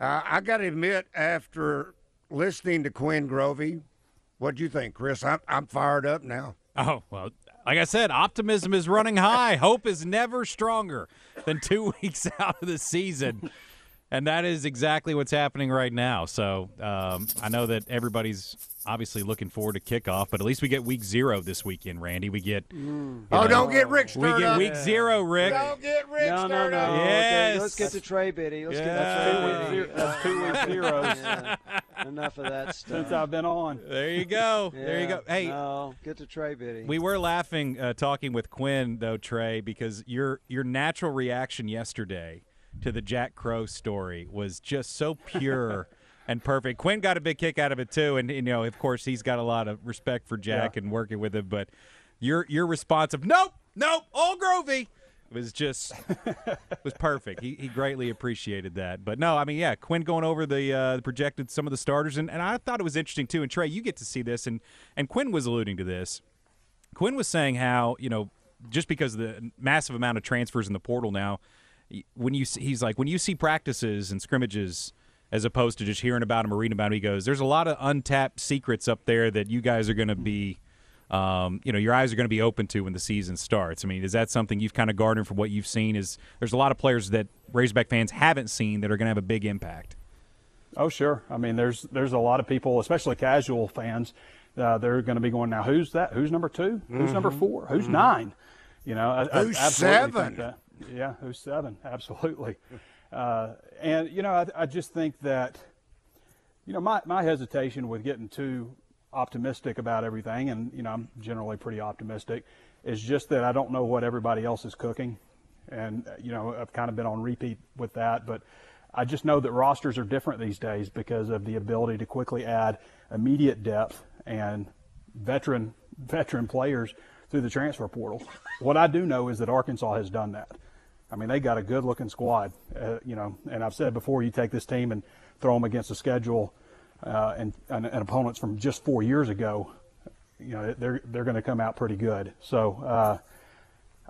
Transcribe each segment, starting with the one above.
Uh, I got to admit, after listening to Quinn Grovey, what do you think, Chris? I'm, I'm fired up now. Oh, well, like I said, optimism is running high. Hope is never stronger than two weeks out of the season. And that is exactly what's happening right now. So um, I know that everybody's obviously looking forward to kickoff, but at least we get week zero this weekend, Randy. We get. Mm. Oh, know, don't get Rick We get up. week zero, Rick. Don't get Rick No, no, no. up. Yes. Okay, let's get to Trey Biddy. Let's Yeah. get to Trey Biddy. That's two week zeros Yeah. Enough of that stuff. since I've been on. There you go. There you go. Hey, no, get to Trey Biddy. We were laughing uh, talking with Quinn though, Trey, because your your natural reaction yesterday to the Jack Crowe story was just so pure and perfect. Quinn got a big kick out of it too, and you know, of course, he's got a lot of respect for Jack and working with him. But your your response of nope, nope, all Grovey was just was perfect. He, he greatly appreciated that. But no, I mean, yeah, Quinn going over the uh, projected some of the starters, and, and I thought it was interesting too. And Trey, you get to see this, and and Quinn was alluding to this. Quinn was saying how you know just because of the massive amount of transfers in the portal now, when you see, he's like when you see practices and scrimmages as opposed to just hearing about them or reading about them, he goes, "There's a lot of untapped secrets up there that you guys are going to be." Um, you know, your eyes are going to be open to when the season starts. I mean, is that something you've kind of garnered from what you've seen? Is there's a lot of players that Razorback fans haven't seen that are going to have a big impact? Oh, sure. I mean, there's there's a lot of people, especially casual fans, uh, they're going to be going now. Who's that? Who's number 2 Who's number four? Who's nine? You know, I, I Mm-hmm. Who's absolutely think seven? Yeah, who's seven? Absolutely. Uh, and you know, I, I just think that, you know, my my hesitation with getting too optimistic about everything, and you know, I'm generally pretty optimistic, is just that I don't know what everybody else is cooking, and uh, you know, I've kind of been on repeat with that, but. I just know that rosters are different these days because of the ability to quickly add immediate depth and veteran veteran players through the transfer portal. What I do know is that Arkansas has done that. I mean, they got a good looking squad, uh, you know. And I've said before, you take this team and throw them against a schedule uh, and, and, and opponents from just four years ago. You know, they're they're going to come out pretty good. So. Uh,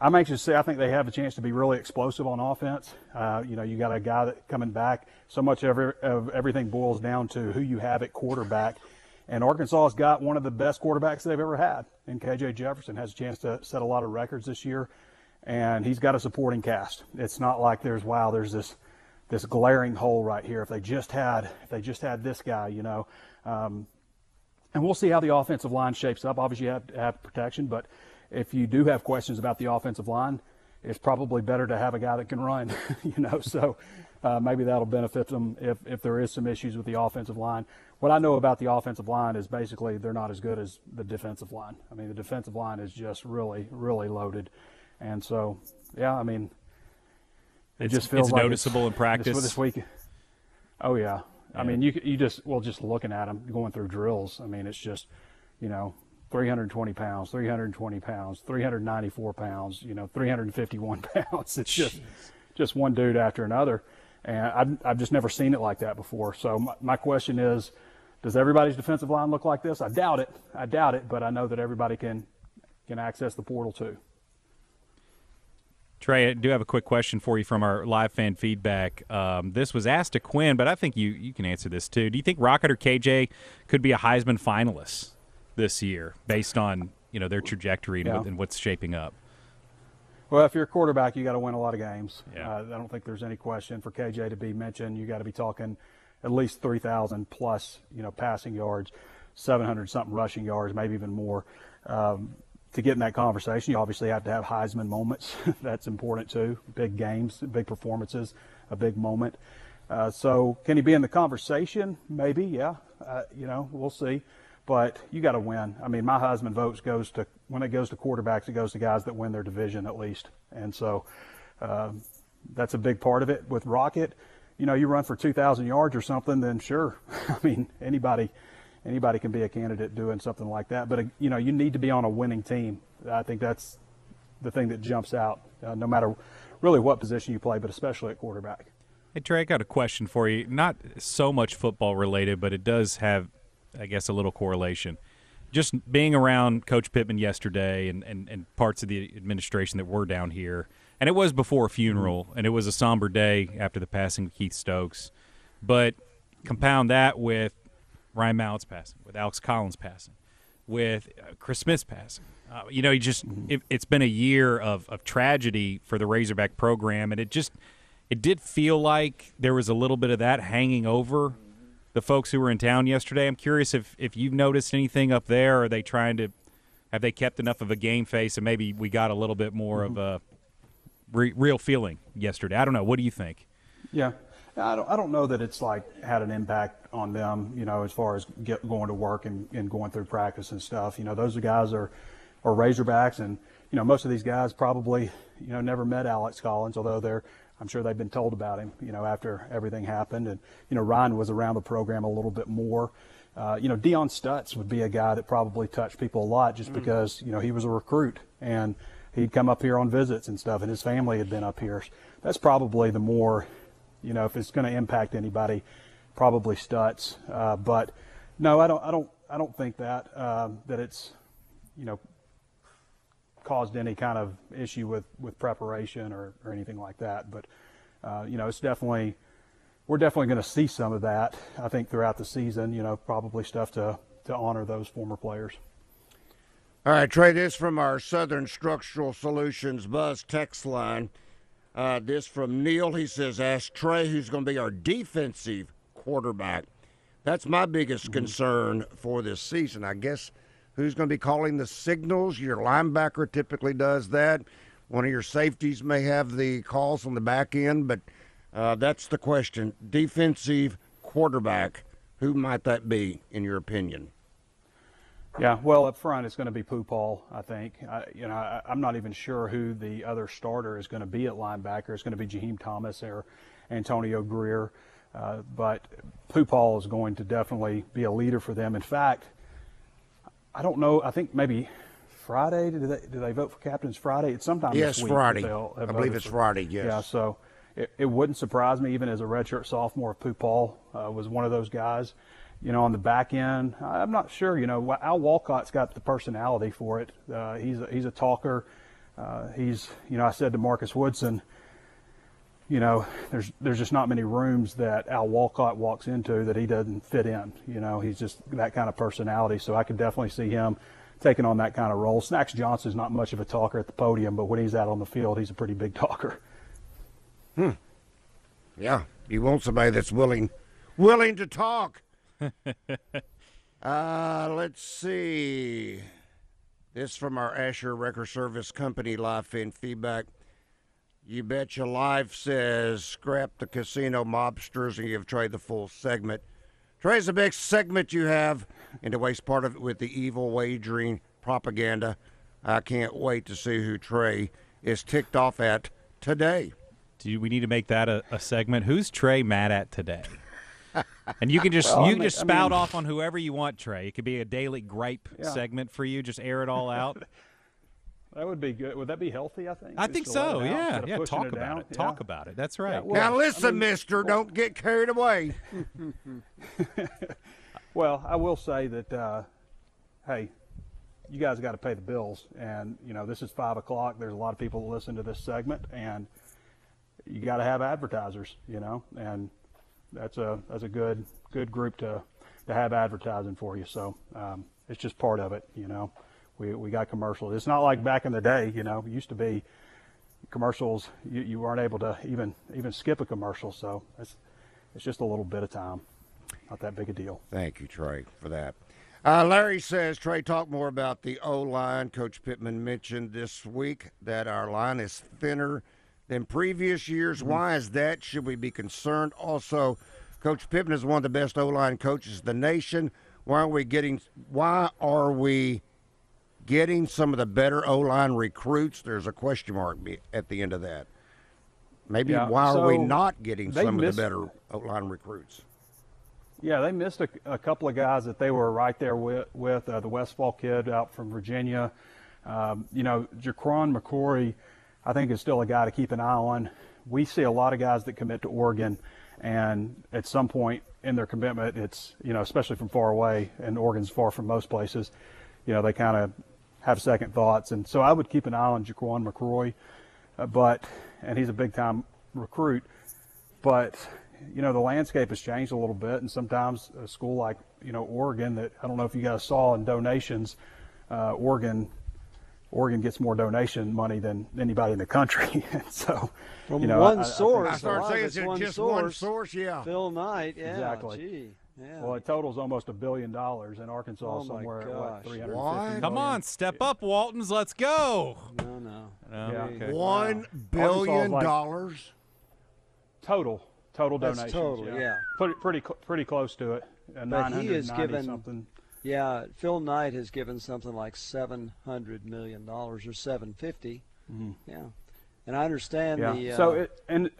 I'm anxious to say I think they have a chance to be really explosive on offense. Uh, you know, you got a guy that coming back. So much of, of everything boils down to who you have at quarterback. And Arkansas has got one of the best quarterbacks they've ever had. And KJ Jefferson has a chance to set a lot of records this year. And he's got a supporting cast. It's not like there's wow, there's this this glaring hole right here. If they just had if they just had this guy, you know. Um, and we'll see how the offensive line shapes up. Obviously, you have to have protection, but if you do have questions about the offensive line, it's probably better to have a guy that can run, you know. So uh, maybe that'll benefit them if, if there is some issues with the offensive line. What I know about the offensive line is basically they're not as good as the defensive line. I mean, the defensive line is just really, really loaded. And so, yeah, I mean, it It's- just feels it's like noticeable in this- practice. this week. Oh yeah, I mean, you you just well just looking at them going through drills. I mean, it's just you know 320 pounds, 320 pounds, 394 pounds, you know 351 pounds. It's just just one dude after another, and I've I've just never seen it like that before. So my, my question is, does everybody's defensive line look like this? I doubt it. I doubt it, but I know that everybody can can access the portal too. Trey, I do have a quick question for you from our live fan feedback. Um, this was asked to Quinn, but I think you, you can answer this too. Do you think Rocket or KJ could be a Heisman finalist this year based on you know their trajectory Yeah. what, and what's shaping up? Well, if you're a quarterback, you got to win a lot of games. Yeah. Uh, I don't think there's any question for KJ to be mentioned. You got to be talking at least 3,000 plus, you know, passing yards, 700 something rushing yards, maybe even more. Um, to get in that conversation, you obviously have to have Heisman moments. That's important too. Big games, big performances, a big moment. Uh, so, can he be in the conversation? Maybe, yeah. Uh, you know, we'll see. But you got to win. I mean, my Heisman votes goes to when it goes to quarterbacks, it goes to guys that win their division at least. And so, um, that's a big part of it. With Rocket, you know, you run for 2,000 yards or something, then sure. I mean, anybody, anybody can be a candidate doing something like that. But uh, you know, you need to be on a winning team. I think that's the thing that jumps out, uh, no matter really what position you play, but especially at quarterback. Hey Trey, I got a question for you. Not so much football related, but it does have, I guess, a little correlation. Just being around Coach Pittman yesterday and, and, and parts of the administration that were down here, and it was before a funeral, and it was a somber day after the passing of Keith Stokes. But compound that with Ryan Mallett's passing, with Alex Collins passing, with uh, Chris Smith's passing. Uh, you know, you just it, has been a year of, of tragedy for the Razorback program, and it just it did feel like there was a little bit of that hanging over the folks who were in town yesterday. I'm curious if if you've noticed anything up there. Are they trying to have they kept enough of a game face, and maybe we got a little bit more mm-hmm. of a re- real feeling yesterday? I don't know. What do you think? Yeah. I don't, I don't know that it's like had an impact on them, you know, as far as get, going to work and, and going through practice and stuff. You know, those guys are, are Razorbacks, and you know, most of these guys probably, you know, never met Alex Collins, although they're I'm sure they've been told about him, you know, after everything happened. And, you know, Ryan was around the program a little bit more. Uh, you know, Dion Stutts would be a guy that probably touched people a lot just mm. because, you know, he was a recruit and he'd come up here on visits and stuff and his family had been up here. That's probably the more, you know, if it's going to impact anybody, probably Stutts. Uh, but no, I don't, I don't, I don't think that, um, that it's, you know, caused any kind of issue with, with preparation or, or anything like that. But, uh, you know, it's definitely, we're definitely going to see some of that, I think, throughout the season, you know, probably stuff to, to honor those former players. All right, Trey, this from our Southern Structural Solutions Buzz text line. Uh, this from Neil. He says, Ask Trey who's going to be our defensive quarterback. That's my biggest mm-hmm. concern for this season. I guess who's going to be calling the signals. Your linebacker typically does that. One of your safeties may have the calls on the back end, but uh, that's the question. Defensive quarterback, who might that be, in your opinion? Yeah, well, up front, it's going to be Paul. I think. I, you know, I, am not even sure who the other starter is going to be at linebacker. It's going to be Jaheim Thomas or Antonio Grier. Uh, but Paul is going to definitely be a leader for them. In fact, I don't know. I think maybe Friday. Do they, did they vote for captains Friday? It's sometime yes, this week. Friday. I believe it's for, Friday. Yes. Yeah. So it, it, wouldn't surprise me, even as a redshirt sophomore, if Pooh Paul uh, was one of those guys. You know, on the back end, I'm not sure. You know, Al Walcott's got the personality for it. Uh, he's a, he's a talker. Uh, he's you know, I said to Marcus Woodson you know, there's there's just not many rooms that Al Walcott walks into that he doesn't fit in. You know, he's just that kind of personality. So I could definitely see him taking on that kind of role. Snacks Johnson's not much of a talker at the podium, but when he's out on the field, he's a pretty big talker. Hmm. Yeah, you want somebody that's willing willing to talk. uh, let's see. This from our Asher Wrecker Service Company live fan feedback. You Bet Your Life says scrap the casino mobsters and give Trey the full segment. Trey's a big segment you have, and to waste part of it with the evil wagering propaganda. I can't wait to see who Trey is ticked off at today. Do we need to make that a, a segment? Who's Trey mad at today? and you can just well, you can just spout I mean, off on whoever you want, Trey. It could be a daily gripe yeah. segment for you. Just air it all out. That would be good. Would that be healthy? I think. I think so. Yeah, yeah. Talk about it. Yeah. Talk about it. That's right. Yeah, well, now listen, I mean, Mister, well, don't get carried away. well, I will say that. Uh, hey, you guys got to pay the bills, and you know this is five o'clock. There's a lot of people that listen to this segment, and you got to have advertisers. You know, and that's a that's a good good group to to have advertising for you. So um, it's just part of it. You know. We, we got commercials. It's not like back in the day, you know, it used to be commercials. You, you weren't able to even even skip a commercial. So it's, it's just a little bit of time. Not that big a deal. Thank you, Trey, for that. Uh, Larry says, Trey, talk more about the O line. Coach Pittman mentioned this week that our line is thinner than previous years. Mm-hmm. Why is that? Should we be concerned? Also, Coach Pittman is one of the best O line coaches in the nation. Why are we getting? Why are we getting some of the better O line recruits? There's a question mark at the end of that. Maybe Yeah, why are we not getting some missed- of the better O-line recruits? Yeah, they missed a, a couple of guys that they were right there with. with uh, the Westfall kid out from Virginia. Um, you know, Jaquan McCrory, I think is still a guy to keep an eye on. We see a lot of guys that commit to Oregon, and at some point in their commitment, it's you know, especially from far away, and Oregon's far from most places. You know, they kind of have second thoughts, and so I would keep an eye on Jaquan McCrory, uh, but and he's a big time recruit but you know the landscape has changed a little bit and sometimes a school like you know oregon that i don't know if you guys saw in donations uh, oregon oregon gets more donation money than anybody in the country and so From you know one I- I source. I a started lot of saying it's it's one just source. one source, yeah. Phil Knight. Yeah. Exactly. Gee. Yeah. well it totals almost a billion dollars in arkansas Oh, my somewhere at gosh. what 350 What? Come on, step up, Waltons. Let's go. no, no. No, Yeah. okay. One Arkansas billion like- dollars. total total That's donations total, yeah, yeah. Pretty, pretty pretty close to it uh, But he has 990 given- something Yeah, Phil Knight has given something like seven hundred million dollars or seven Yeah, and I understand yeah the uh, so it and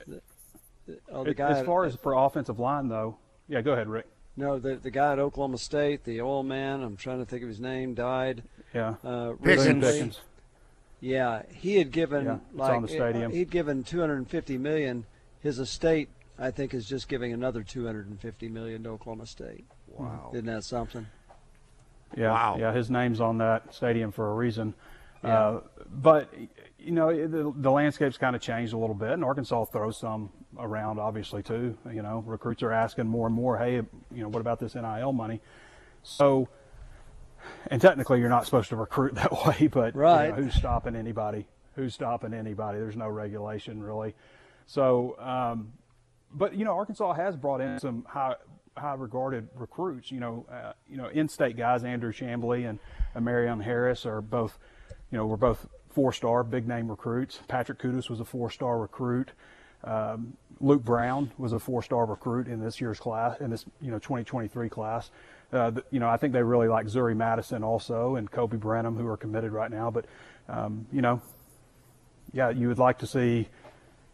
oh, the it- guy as at- far as for offensive line though yeah go ahead rick no the the guy at Oklahoma State, the oil man. I'm trying to think of his name. Died. yeah Uh, Pickens. Pickens. Yeah, he had given Yeah, it's like on the stadium. he'd given 250 million. His estate, I think, is just giving another 250 million to Oklahoma State. Wow. Isn't that something? Yeah, Wow. yeah, his name's on that stadium for a reason. Yeah. Uh, but you know, the, the landscape's kind of changed a little bit, and Arkansas throws some around, obviously too. You know, recruits are asking more and more, hey, you know, what about this NIL money? So, and technically, you're not supposed to recruit that way, but you know, Right. who's stopping anybody? Who's stopping anybody? There's no regulation really. So, um, but you know, Arkansas has brought in some high, high regarded recruits. You know, uh, you know, in-state guys, Andrew Chamblee and uh, Marion Harris are both, you know, were both four-star big name recruits. Patrick Kutas was a four-star recruit. Um, Luke Brown was a four-star recruit in this year's class, in this you know 2023 class. Uh, you know, I think they really like Zuri Madison also and Kobe Brenham, who are committed right now. But um, you know, yeah, you would like to see,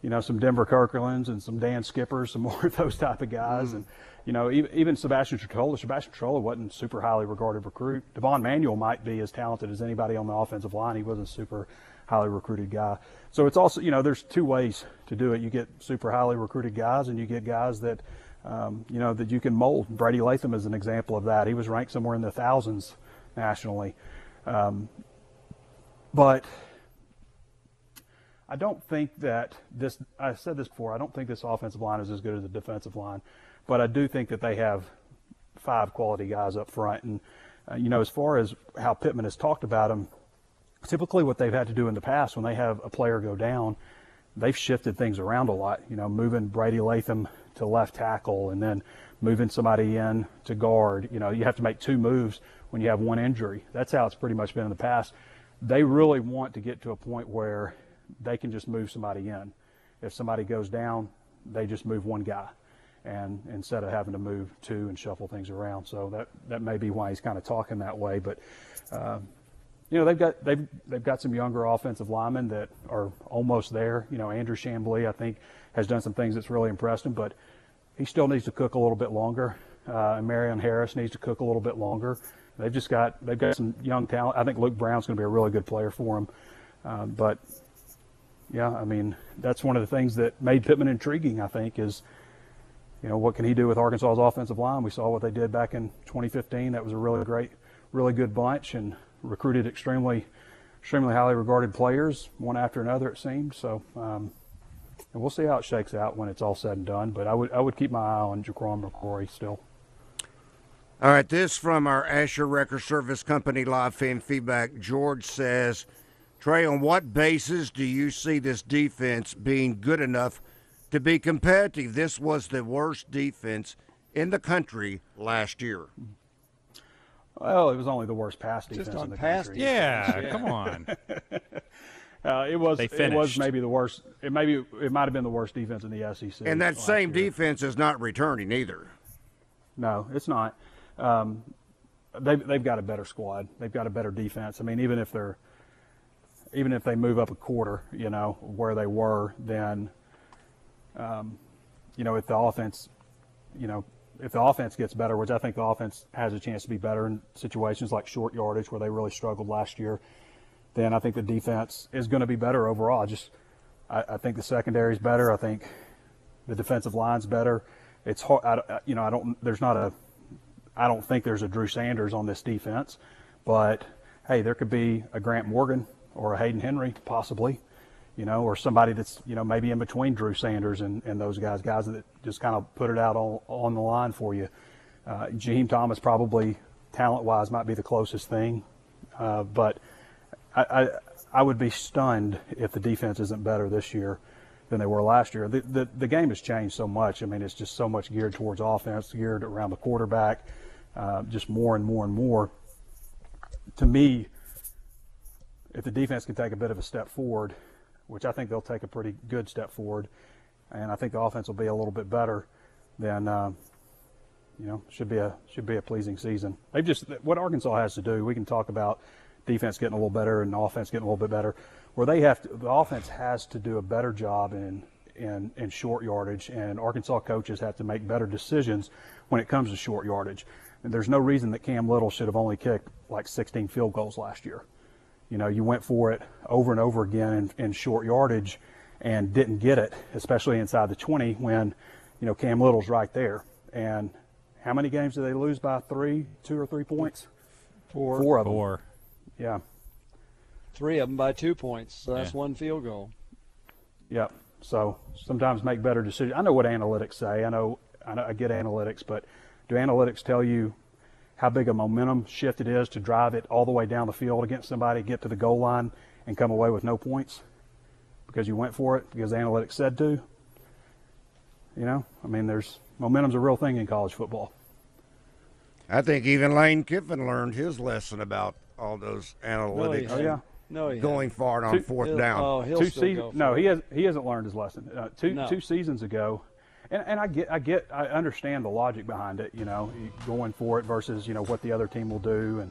you know, some Denver Kirklands and some Dan Skippers, some more of those type of guys. And, you know, even, even Sebastian Tretola, Sebastian Tretola wasn't super highly regarded recruit. Devon Manuel might be as talented as anybody on the offensive line. He wasn't super highly recruited guy. So it's also, you know, there's two ways to do it. You get super highly recruited guys and you get guys that, um, you know, that you can mold. Brady Latham is an example of that. He was ranked somewhere in the thousands nationally. Um, but I don't think that this, I said this before, I don't think this offensive line is as good as the defensive line, but I do think that they have five quality guys up front. And, uh, you know, as far as how Pittman has talked about them, typically what they've had to do in the past when they have a player go down, they've shifted things around a lot, you know, moving Brady Latham to left tackle and then moving somebody in to guard. You know, you have to make two moves when you have one injury. That's how it's pretty much been in the past. They really want to get to a point where they can just move somebody in. If somebody goes down, they just move one guy. And instead of having to move two and shuffle things around, so that that may be why he's kind of talking that way. But um, you know they've got they've they've got some younger offensive linemen that are almost there. You know Andrew Chamblee I think has done some things that's really impressed him, but he still needs to cook a little bit longer. Uh, and Marion Harris needs to cook a little bit longer. They've just got they've got some young talent. I think Luke Brown's going to be a really good player for them. Uh, but yeah, I mean that's one of the things that made Pittman intriguing. I think is you know what can he do with Arkansas's offensive line? We saw what they did back in 2015. That was a really great, really good bunch and recruited extremely, extremely highly regarded players, one after another. It seemed so. Um, and we'll see how it shakes out when it's all said and done. But I would I would keep my eye on Jaquan McCrory still. All right, this from our Asher Wrecker Service Company live fan feedback. George says, Trey, on what basis do you see this defense being good enough to be competitive? This was the worst defense in the country last year. Well, it was only the worst pass defense on in the pass country. Yeah, Yeah. come on. Uh, it was They it was maybe the worst. It maybe it might have been the worst defense in the SEC. And that same year. defense is not returning either. No, it's not. Um, they've they've got a better squad. They've got a better defense. I mean, even if they're even if they move up a quarter, you know, where they were, then um, you know, if the offense, you know, if the offense gets better, which I think the offense has a chance to be better in situations like short yardage where they really struggled last year, then I think the defense is going to be better overall. I just, I, I think the secondary is better. I think the defensive line's better. It's hard, I, you know, I don't, there's not a, I don't think there's a Drew Sanders on this defense, but hey, there could be a Grant Morgan or a Hayden Henry possibly you know, or somebody that's, you know, maybe in between Drew Sanders and, and those guys, guys that just kind of put it out on, on the line for you. Uh, Jaheim Thomas probably talent wise might be the closest thing, uh, but I, I, I would be stunned if the defense isn't better this year than they were last year. The, the, the game has changed so much. I mean, it's just so much geared towards offense, geared around the quarterback, uh, just more and more and more. To me, if the defense can take a bit of a step forward, which I think they'll take a pretty good step forward, and I think the offense will be a little bit better. Then, uh, you know, should be a should be a pleasing season. They've just what Arkansas has to do. We can talk about defense getting a little better and offense getting a little bit better. Where they have to, the offense has to do a better job in in, in short yardage, and Arkansas coaches have to make better decisions when it comes to short yardage. And there's no reason that Cam Little should have only kicked like 16 field goals last year. You know, you went for it over and over again in, in short yardage and didn't get it, especially inside the 20 when, you know, Cam Little's right there. And how many games did they lose by three, two or three points? Four. Four of them. Four. Yeah. Three of them by two points. So that's Yeah. one field goal. Yep. So sometimes make better decisions. I know what analytics say. I know, I know I get analytics, but do analytics tell you how big a momentum shift it is to drive it all the way down the field against somebody, get to the goal line, and come away with no points because you went for it because the analytics said to? You know, I mean, there's momentum's a real thing in college football. I think even Lane Kiffin learned his lesson about all those No, analytics Oh, yeah. No, he going hasn't. for on Two- fourth He'll- down. Oh, he'll two still seasons. go for No, it. he has he hasn't learned his lesson. Uh, two No. two seasons ago, and and I get I get I understand the logic behind it. You know, going for it versus you know what the other team will do and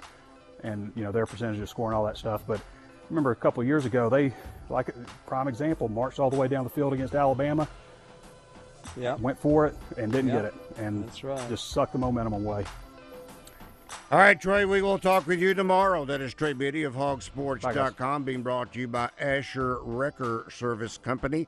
and you know their percentage of scoring all that stuff. But remember a couple of years ago they like prime example marched all the way down the field against Alabama, Yeah. went for it and didn't Yeah, get it, and that's right. just sucked the momentum away. All right, Trey, we will talk with you tomorrow. That is Trey Biddy of hogsports.com being brought to you by Asher Wrecker Service Company.